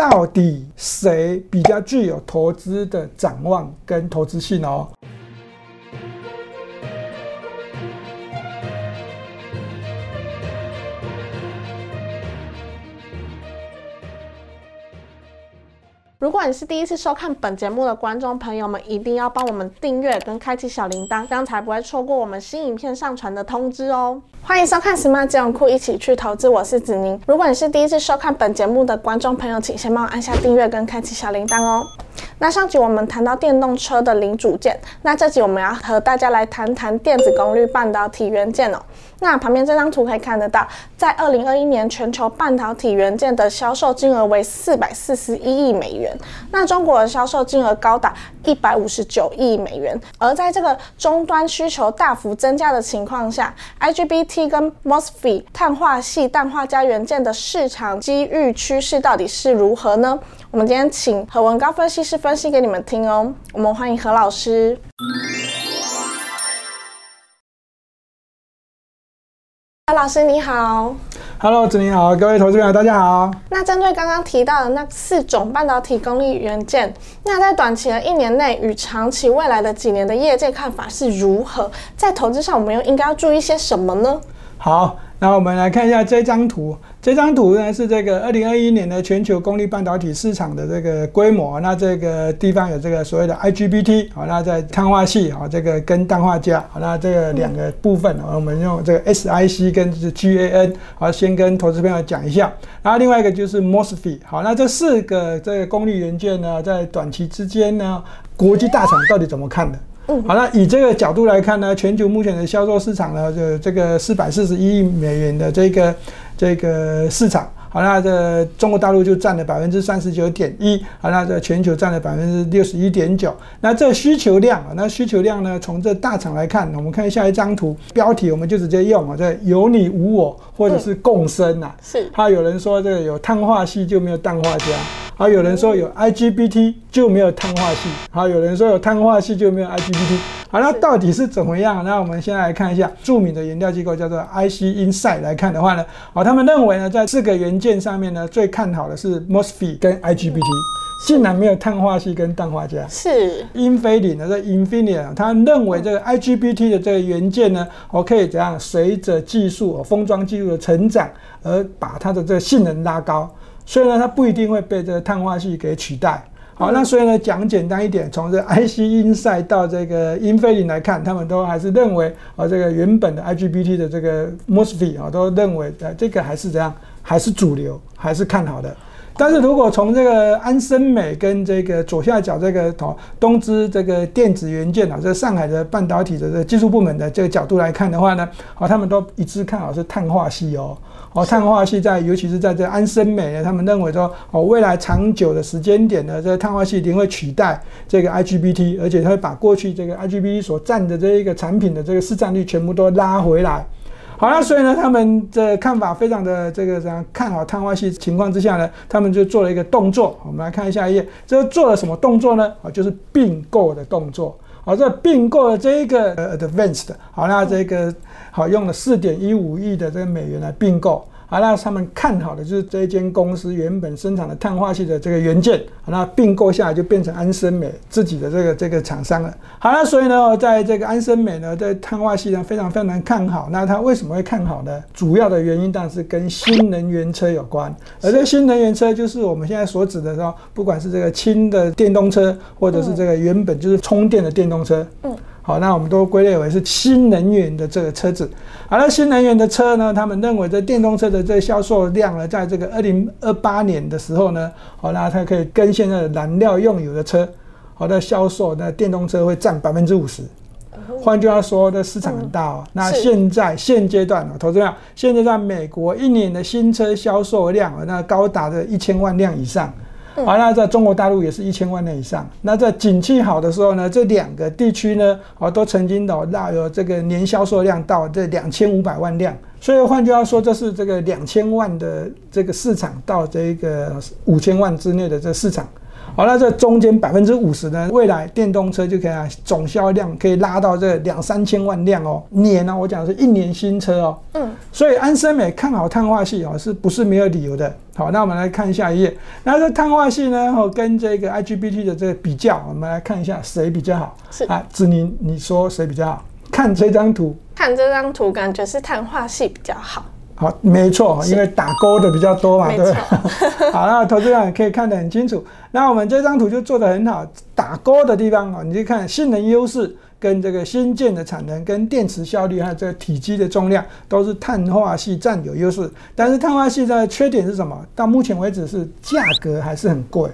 到底谁比较具有投资的展望跟投资性哦。如果你是第一次收看本节目的观众朋友们，一定要帮我们订阅跟开启小铃铛，这样才不会错过我们新影片上传的通知哦。欢迎收看 Smart 金融库，一起去投资，我是子宁。如果你是第一次收看本节目的观众朋友，请先帮我按下订阅跟开启小铃铛哦。那上集我们谈到电动车的零组件，那这集我们要和大家来谈谈电子功率半导体元件哦。那旁边这张图可以看得到，在二零二一年全球半导体元件的销售金额为四百四十一亿美元，那中国的销售金额高达一百五十九亿美元。而在这个终端需求大幅增加的情况下，IGBT 跟 MOSFET 碳化系氮化镓元件的市场机遇趋势到底是如何呢？我们今天请何文高分析师分析给你们听哦。我们欢迎何老师。老师你好，Hello，子你好，各位投资朋友大家好。那针对刚刚提到的那四种半导体功率元件，那在短期的一年内与长期未来的几年的业界看法是如何？在投资上我们又应该要注意些什么呢？好。那我们来看一下这张图，这张图呢是这个二零二一年的全球功率半导体市场的这个规模。那这个地方有这个所谓的 IGBT，好，那在碳化系，好，这个跟氮化镓，好，那这个两个部分，我们用这个 SiC 跟 GaN，好，先跟投资朋友讲一下。然后另外一个就是 MOSFET，好，那这四个这个功率元件呢，在短期之间呢，国际大厂到底怎么看的？好了，以这个角度来看呢，全球目前的销售市场呢，就这个四百四十一亿美元的这个这个市场。好，那这中国大陆就占了百分之三十九点一，好，那这全球占了百分之六十一点九。那这需求量啊，那需求量呢，从这大厂来看，我们看下一张图，标题我们就直接用啊，这有你无我，或者是共生呐。是。他有人说这个有碳化系就没有氮化镓，好，有人说有 IGBT 就没有碳化系，好，有人说有碳化系就没有 IGBT。好，那到底是怎么样？那我们先来看一下著名的研调机构叫做 IC Insight 来看的话呢，好，他们认为呢，在四个元件上面呢，最看好的是 MOSFET 跟 IGBT，竟然没有碳化系跟氮化镓。是英飞凌的这 Infineon，他认为这个 IGBT 的这个元件呢，我可以怎样随着技术封装技术的成长而把它的这个性能拉高，所以呢，它不一定会被这个碳化系给取代。好，那所以呢，讲简单一点，从这 IC 英赛到这个英飞凌来看，他们都还是认为啊，这个原本的 IGBT 的这个 MOSFET 啊，都认为呃，这个还是怎样，还是主流，还是看好的。但是如果从这个安森美跟这个左下角这个哦东芝这个电子元件啊，这上海的半导体的这技术部门的这个角度来看的话呢，哦，他们都一致看好是碳化系哦。哦，碳化系在，尤其是在这安森美呢，他们认为说，哦，未来长久的时间点呢，这碳化系一定会取代这个 IGBT，而且它会把过去这个 IGBT 所占的这一个产品的这个市占率全部都拉回来。好了，所以呢，他们的看法非常的这个怎样看好碳化系情况之下呢，他们就做了一个动作。我们来看一下一页，这做了什么动作呢？啊，就是并购的动作。好，这并购的这一个 Advanced，好，那这个。好，用了四点一五亿的这个美元来并购。好，那他们看好的就是这一间公司原本生产的碳化系的这个元件，好，那并购下来就变成安森美自己的这个这个厂商了。好了，所以呢，在这个安森美呢，在碳化系呢非常非常看好。那它为什么会看好呢？主要的原因当然是跟新能源车有关。而这新能源车就是我们现在所指的说，不管是这个氢的电动车，或者是这个原本就是充电的电动车。嗯。好，那我们都归类为是新能源的这个车子。好了，新能源的车呢，他们认为这电动车的这销售量呢，在这个二零二八年的时候呢，好，那它可以跟现在的燃料用油的车，好的销售，那电动车会占百分之五十。换句话说，这市场很大哦。那现在现阶段呢，投资量，现在在美国一年的新车销售量啊，那高达的一千万辆以上。好，那在中国大陆也是一千万辆以上。那在景气好的时候呢，这两个地区呢，哦，都曾经到那有这个年销售量到这两千五百万辆。所以换句话说，这是这个两千万的这个市场到这个五千万之内的这市场。好，那这中间百分之五十呢，未来电动车就可以啊，总销量可以拉到这两三千万辆哦，年呢，我讲的是一年新车哦。嗯，所以安森美看好碳化系哦，是不是没有理由的？好，那我们来看下一页，那这碳化系呢，哦，跟这个 IGBT 的这个比较，我们来看一下谁比较好。是啊，子宁，你说谁比较好？看这张图，看这张图，感觉是碳化系比较好。好，没错，因为打勾的比较多嘛，对不对？好，那投资人也可以看得很清楚。那我们这张图就做得很好，打勾的地方啊，你就看性能优势跟这个新建的产能、跟电池效率还有这个体积的重量，都是碳化系占有优势。但是碳化系的缺点是什么？到目前为止是价格还是很贵。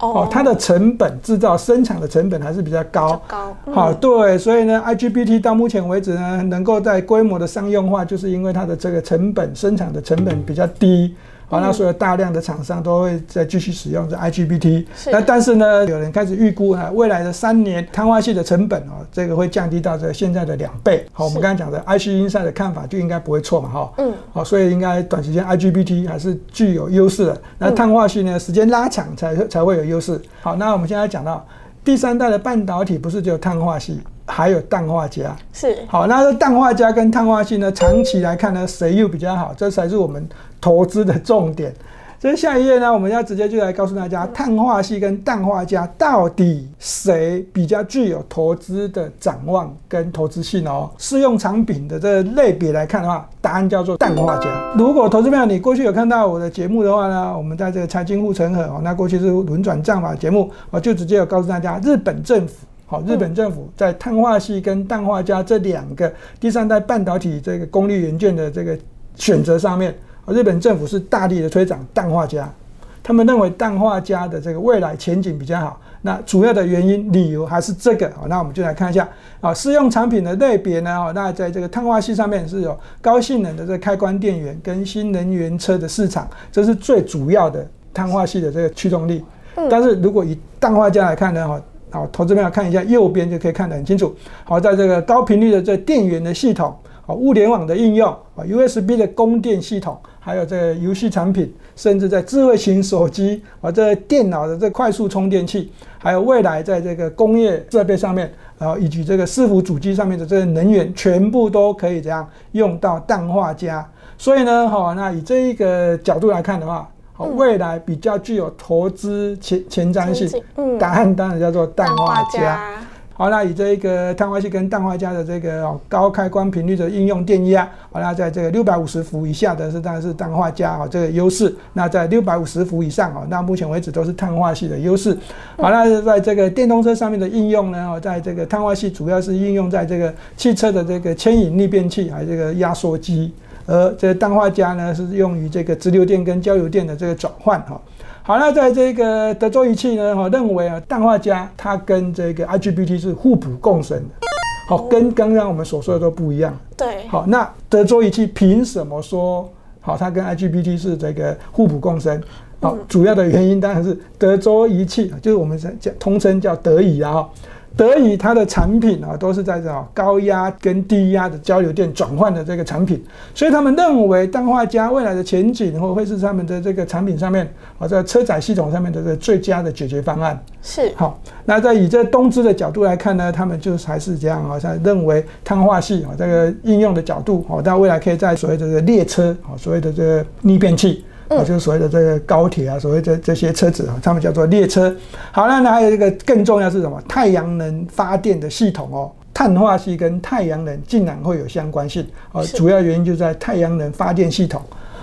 哦，它的成本制造生产的成本还是比较高。高，好，对，所以呢，IGBT 到目前为止呢，能够在规模的商用化，就是因为它的这个成本生产的成本比较低。好，那所有大量的厂商都会再继续使用这 IGBT。那但是呢，有人开始预估啊，未来的三年碳化系的成本哦，这个会降低到这现在的两倍。好，我们刚才讲的 IC Inside 的看法就应该不会错嘛，哈。嗯。好，所以应该短时间 IGBT 还是具有优势的。那碳化系呢，时间拉长才才会有优势。好，那我们现在讲到第三代的半导体，不是只有碳化系。还有氮化镓是好，那这氮化镓跟碳化系呢，长期来看呢，谁又比较好？这才是我们投资的重点。所以下一页呢，我们要直接就来告诉大家，碳化系跟氮化镓到底谁比较具有投资的展望跟投资性哦？适用产品的这类别来看的话，答案叫做氮化镓。如果投资朋友你过去有看到我的节目的话呢，我们在这个财经护城河哦，那过去是轮转账法节目，我就直接有告诉大家，日本政府。好，日本政府在碳化系跟氮化镓这两个第三代半导体这个功率元件的这个选择上面，日本政府是大力的推广氮化镓。他们认为氮化镓的这个未来前景比较好。那主要的原因理由还是这个。好，那我们就来看一下啊，适用产品的类别呢？哦，那在这个碳化系上面是有高性能的这个开关电源跟新能源车的市场，这是最主要的碳化系的这个驱动力。但是如果以氮化镓来看呢？哈。好，投资朋友看一下右边就可以看得很清楚。好，在这个高频率的这电源的系统，啊，物联网的应用，啊，USB 的供电系统，还有这个游戏产品，甚至在智慧型手机，啊，这电脑的这快速充电器，还有未来在这个工业设备上面，然后以及这个伺服主机上面的这个能源，全部都可以这样用到氮化镓。所以呢，好，那以这一个角度来看的话。未来比较具有投资前前瞻性，答案当然叫做氮化镓。好，那以这个碳化系跟氮化镓的这个高开关频率的应用电压，好，那在这个六百五十伏以下的是当然是氮化镓啊这个优势。那在六百五十伏以上啊，那目前为止都是碳化系的优势。好，那在这个电动车上面的应用呢，在这个碳化系主要是应用在这个汽车的这个牵引逆变器还有这个压缩机。而这个氮化镓呢，是用于这个直流电跟交流电的这个转换哈。好，那在这个德州仪器呢，哈认为啊，氮化镓它跟这个 IGBT 是互补共生的，好，跟刚刚我们所说的都不一样。对。好，那德州仪器凭什么说好它跟 IGBT 是这个互补共生？好，主要的原因当然是德州仪器，就是我们讲通称叫德仪啊。德仪它的产品啊，都是在这高压跟低压的交流电转换的这个产品，所以他们认为氮化镓未来的前景或会是他们的这个产品上面啊，在车载系统上面的这最佳的解决方案。是好，那在以这东芝的角度来看呢，他们就还是这样啊，像认为碳化系啊这个应用的角度哦，到未来可以在所谓的这个列车哦，所谓的这个逆变器。啊，就是所谓的这个高铁啊，所谓的这些车子啊，他们叫做列车。好，那呢还有一个更重要是什么？太阳能发电的系统哦，碳化系跟太阳能竟然会有相关性啊，主要原因就在太阳能发电系统。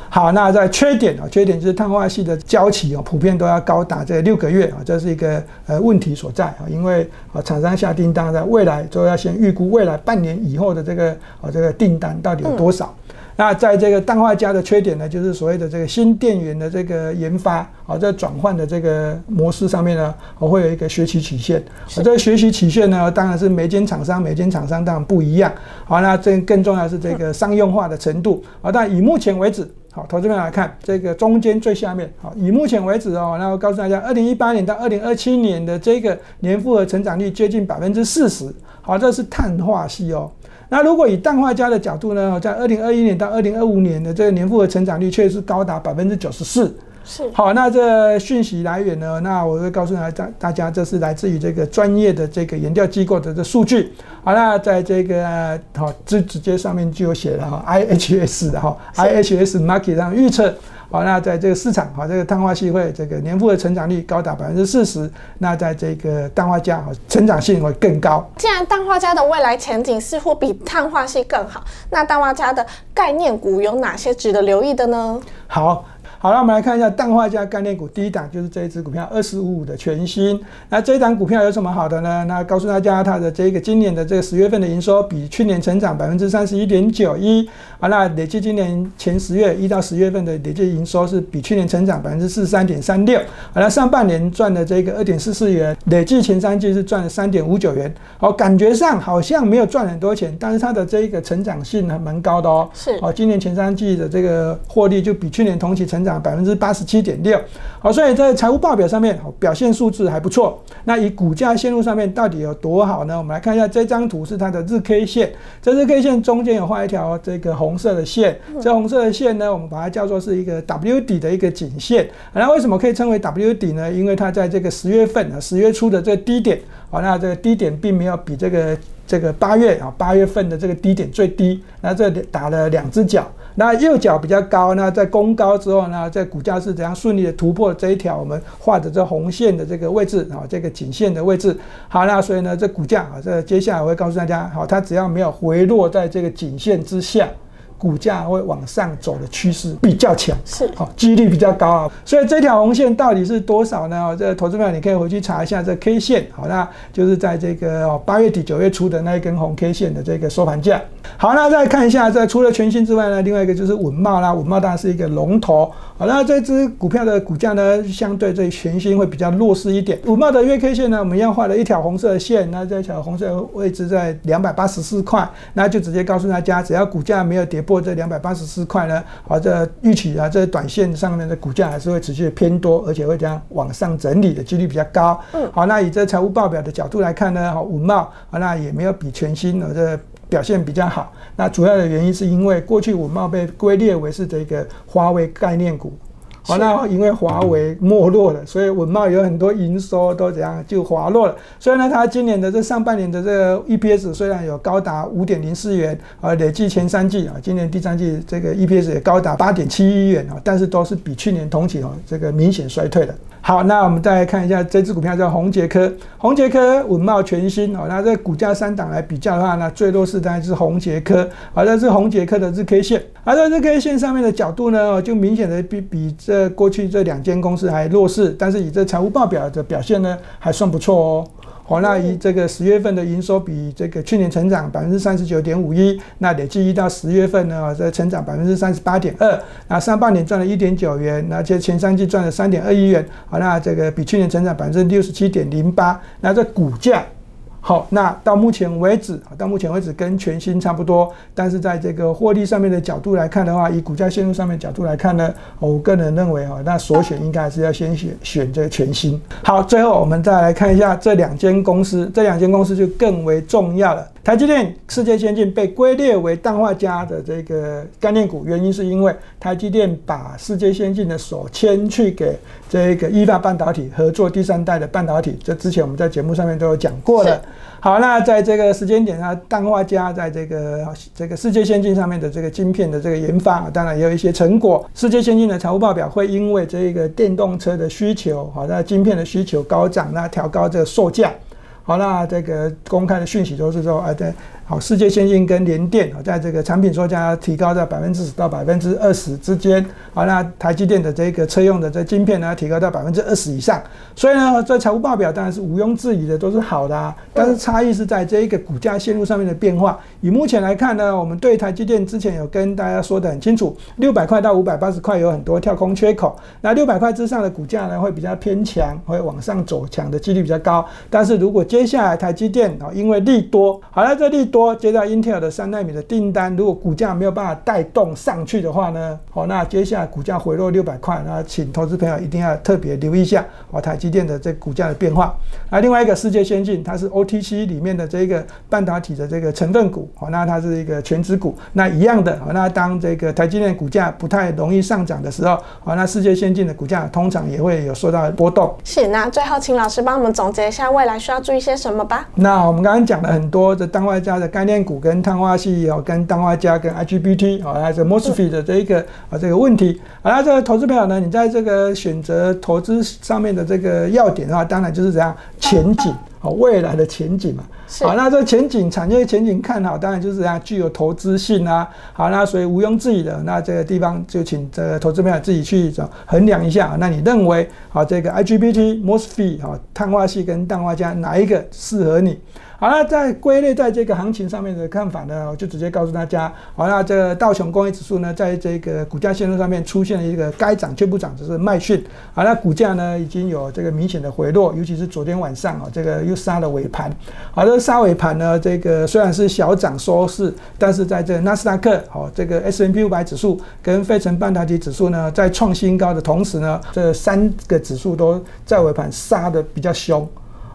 好，那在缺点啊，缺点就是碳化系的交期哦，普遍都要高达这六个月啊，这是一个呃问题所在啊，因为啊厂商下订单在未来都要先预估未来半年以后的这个啊这个订单到底有多少。那在这个氮化镓的缺点呢，就是所谓的这个新电源的这个研发啊，在转换的这个模式上面呢，我会有一个学习曲线。这个学习曲线呢，当然是每间厂商每间厂商当然不一样。好，那这更重要是这个商用化的程度啊。但以目前为止，好，投资们来看这个中间最下面，好，以目前为止哦，那我告诉大家，二零一八年到二零二七年的这个年复合成长率接近百分之四十。好，这是碳化系哦。那如果以氮化镓的角度呢，在二零二一年到二零二五年的这个年复合成长率却是高达百分之九十四。是好，那这讯息来源呢？那我会告诉大家，大家这是来自于这个专业的这个研调机构的这数据。好，那在这个好直直接上面就有写了哈，IHS 的哈，IHS Market 上预测。好，那在这个市场，好，这个碳化系会这个年复合成长率高达百分之四十，那在这个氮化镓，成长性会更高。既然氮化镓的未来前景似乎比碳化系更好，那氮化镓的概念股有哪些值得留意的呢？好。好了，我们来看一下氮化镓概念股第一档就是这一只股票二十五五的全新。那这一档股票有什么好的呢？那告诉大家，它的这个今年的这个十月份的营收比去年成长百分之三十一点九一。啊，那累计今年前十月一到十月份的累计营收是比去年成长百分之四十三点三六。好了，上半年赚的这个二点四四元，累计前三季是赚了三点五九元。好，感觉上好像没有赚很多钱，但是它的这个成长性还蛮高的哦。是。哦，今年前三季的这个获利就比去年同期成长。涨百分之八十七点六，好，所以在财务报表上面表现数字还不错。那以股价线路上面到底有多好呢？我们来看一下这张图，是它的日 K 线。这日 K 线中间有画一条这个红色的线，这红色的线呢，我们把它叫做是一个 W 底的一个颈线。那为什么可以称为 W 底呢？因为它在这个十月份啊，十月初的这个低点，好，那这个低点并没有比这个这个八月啊八月份的这个低点最低，那这打了两只脚。那右脚比较高，那在攻高之后呢，在股价是怎样顺利的突破这一条我们画的这红线的这个位置啊，这个颈线的位置。好，那所以呢，这股价啊，这接下来我会告诉大家，好，它只要没有回落在这个颈线之下。股价会往上走的趋势比较强，是好，几率比较高啊。所以这条红线到底是多少呢？这投资票你可以回去查一下这 K 线，好，那就是在这个八月底九月初的那一根红 K 线的这个收盘价。好，那再看一下，这除了全新之外呢，另外一个就是稳茂啦，稳茂当然是一个龙头。好，那这只股票的股价呢，相对这全新会比较弱势一点。稳茂的月 K 线呢，我们一样画了一条红色线，那这条红色位置在两百八十四块，那就直接告诉大家，只要股价没有跌。破这两百八十四块呢，好，这预期啊，这短线上面的股价还是会持续偏多，而且会这样往上整理的几率比较高。嗯，好，那以这财务报表的角度来看呢，好，五茂啊，那也没有比全新的这表现比较好。那主要的原因是因为过去五茂被归列为是这个华为概念股。好，那因为华为没落了，所以文茂有很多营收都怎样就滑落了。所以呢，它今年的这上半年的这个 EPS 虽然有高达五点零四元，啊，累计前三季啊，今年第三季这个 EPS 也高达八点七一元啊，但是都是比去年同期哦这个明显衰退的。好，那我们再来看一下这只股票叫宏杰科，宏杰科稳茂全新哦，那这股价三档来比较的话呢，最弱势当然是宏杰科，好，这是宏杰科的日 K 线，而在日 K 线上面的角度呢，就明显的比比这过去这两间公司还弱势，但是以这财务报表的表现呢，还算不错哦。好，那以这个十月份的营收比这个去年成长百分之三十九点五一，那累计一到十月份呢，这成长百分之三十八点二，那上半年赚了一点九元，那这前三季赚了三点二亿元，好，那这个比去年成长百分之六十七点零八，那这股价。好，那到目前为止，到目前为止跟全新差不多，但是在这个获利上面的角度来看的话，以股价线路上面角度来看呢，我个人认为哈，那所选应该还是要先选选择全新。好，最后我们再来看一下这两间公司，这两间公司就更为重要了。台积电、世界先进被归列为氮化镓的这个概念股，原因是因为台积电把世界先进的手牵去给这个意法半导体合作第三代的半导体，这之前我们在节目上面都有讲过了。好，那在这个时间点上，氮化镓在这个这个世界先进上面的这个晶片的这个研发，当然也有一些成果。世界先进的财务报表会因为这个电动车的需求，好，那晶片的需求高涨，那调高这个售价。好，那这个公开的讯息都是说，啊，对。好，世界先进跟联电啊，在这个产品售价提高在百分之十到百分之二十之间。好，那台积电的这个车用的这晶片呢，提高到百分之二十以上。所以呢，这财务报表当然是毋庸置疑的，都是好的。啊。但是差异是在这一个股价线路上面的变化。以目前来看呢，我们对台积电之前有跟大家说的很清楚，六百块到五百八十块有很多跳空缺口。那六百块之上的股价呢，会比较偏强，会往上走强的几率比较高。但是如果接接下来台积电啊，因为利多，好了，这利多接到 Intel 的三纳米的订单，如果股价没有办法带动上去的话呢，好，那接下来股价回落六百块，那请投资朋友一定要特别留意一下哦，台积电的这股价的变化。那另外一个世界先进，它是 OTC 里面的这个半导体的这个成分股，好，那它是一个全值股，那一样的，好，那当这个台积电股价不太容易上涨的时候，好，那世界先进的股价通常也会有受到波动。是，那最后请老师帮我们总结一下未来需要注意些什么吧。那我们刚刚讲了很多的氮化镓的概念股跟碳化系哦，跟氮化镓跟 IGBT 哦，还有 MOSFET 的这一个啊这个问题。好，了这个投资朋友呢，你在这个选择投资上面的这个要点的话，当然就是怎样前景。好，未来的前景嘛，好，那这前景产业前景看好，当然就是它具有投资性啊，好，那所以毋庸置疑的，那这个地方就请这个投资朋友自己去找衡量一下，那你认为好这个 IGBT、MOSFET 好碳化系跟氮化镓哪一个适合你？好了，在归类在这个行情上面的看法呢，我就直接告诉大家。好，那这个道琼工业指数呢，在这个股价线路上面出现了一个该涨却不涨，就是卖讯。好，那股价呢已经有这个明显的回落，尤其是昨天晚上啊，这个又杀了尾盘。好的，杀尾盘呢，这个虽然是小涨收市，但是在这纳斯达克、好这个 S M P 五百指数跟费城半导体指数呢，在创新高的同时呢，这三个指数都在尾盘杀的比较凶。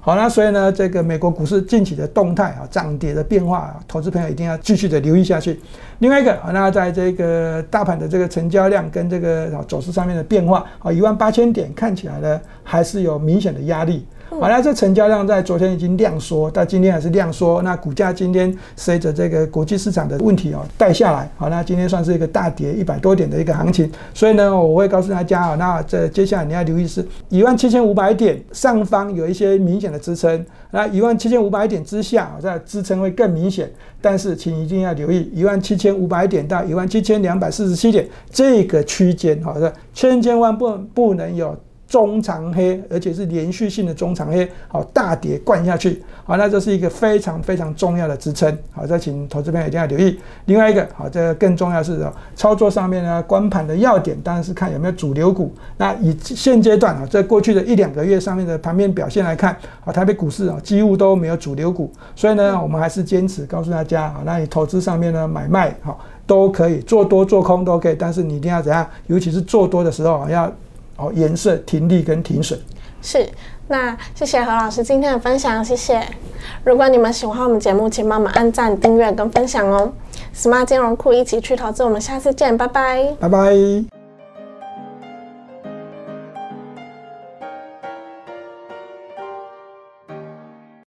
好，那所以呢，这个美国股市近期的动态啊，涨跌的变化，投资朋友一定要继续的留意下去。另外一个，那在这个大盘的这个成交量跟这个走势上面的变化，啊，一万八千点看起来呢，还是有明显的压力。好，了这成交量在昨天已经量缩，到今天还是量缩。那股价今天随着这个国际市场的问题哦带下来，好，那今天算是一个大跌一百多点的一个行情。所以呢，我会告诉大家啊，那这接下来你要留意是一万七千五百点上方有一些明显的支撑，那一万七千五百点之下，这支撑会更明显。但是请一定要留意一万七千五百点到一万七千两百四十七点这个区间，好的，千千万不不能有。中长黑，而且是连续性的中长黑，好大跌灌下去，好，那这是一个非常非常重要的支撑，好，再请投资朋友一定要留意。另外一个，好，这个更重要是操作上面呢，关盘的要点当然是看有没有主流股。那以现阶段啊，在过去的一两个月上面的盘面表现来看，啊，台北股市啊几乎都没有主流股，所以呢，我们还是坚持告诉大家，啊，那你投资上面呢买卖好都可以，做多做空都可以，但是你一定要怎样？尤其是做多的时候要。哦，颜色停利跟停损是。那谢谢何老师今天的分享，谢谢。如果你们喜欢我们节目，请帮忙按赞、订阅跟分享哦。Smart 金融库一起去投资，我们下次见，拜拜，拜拜。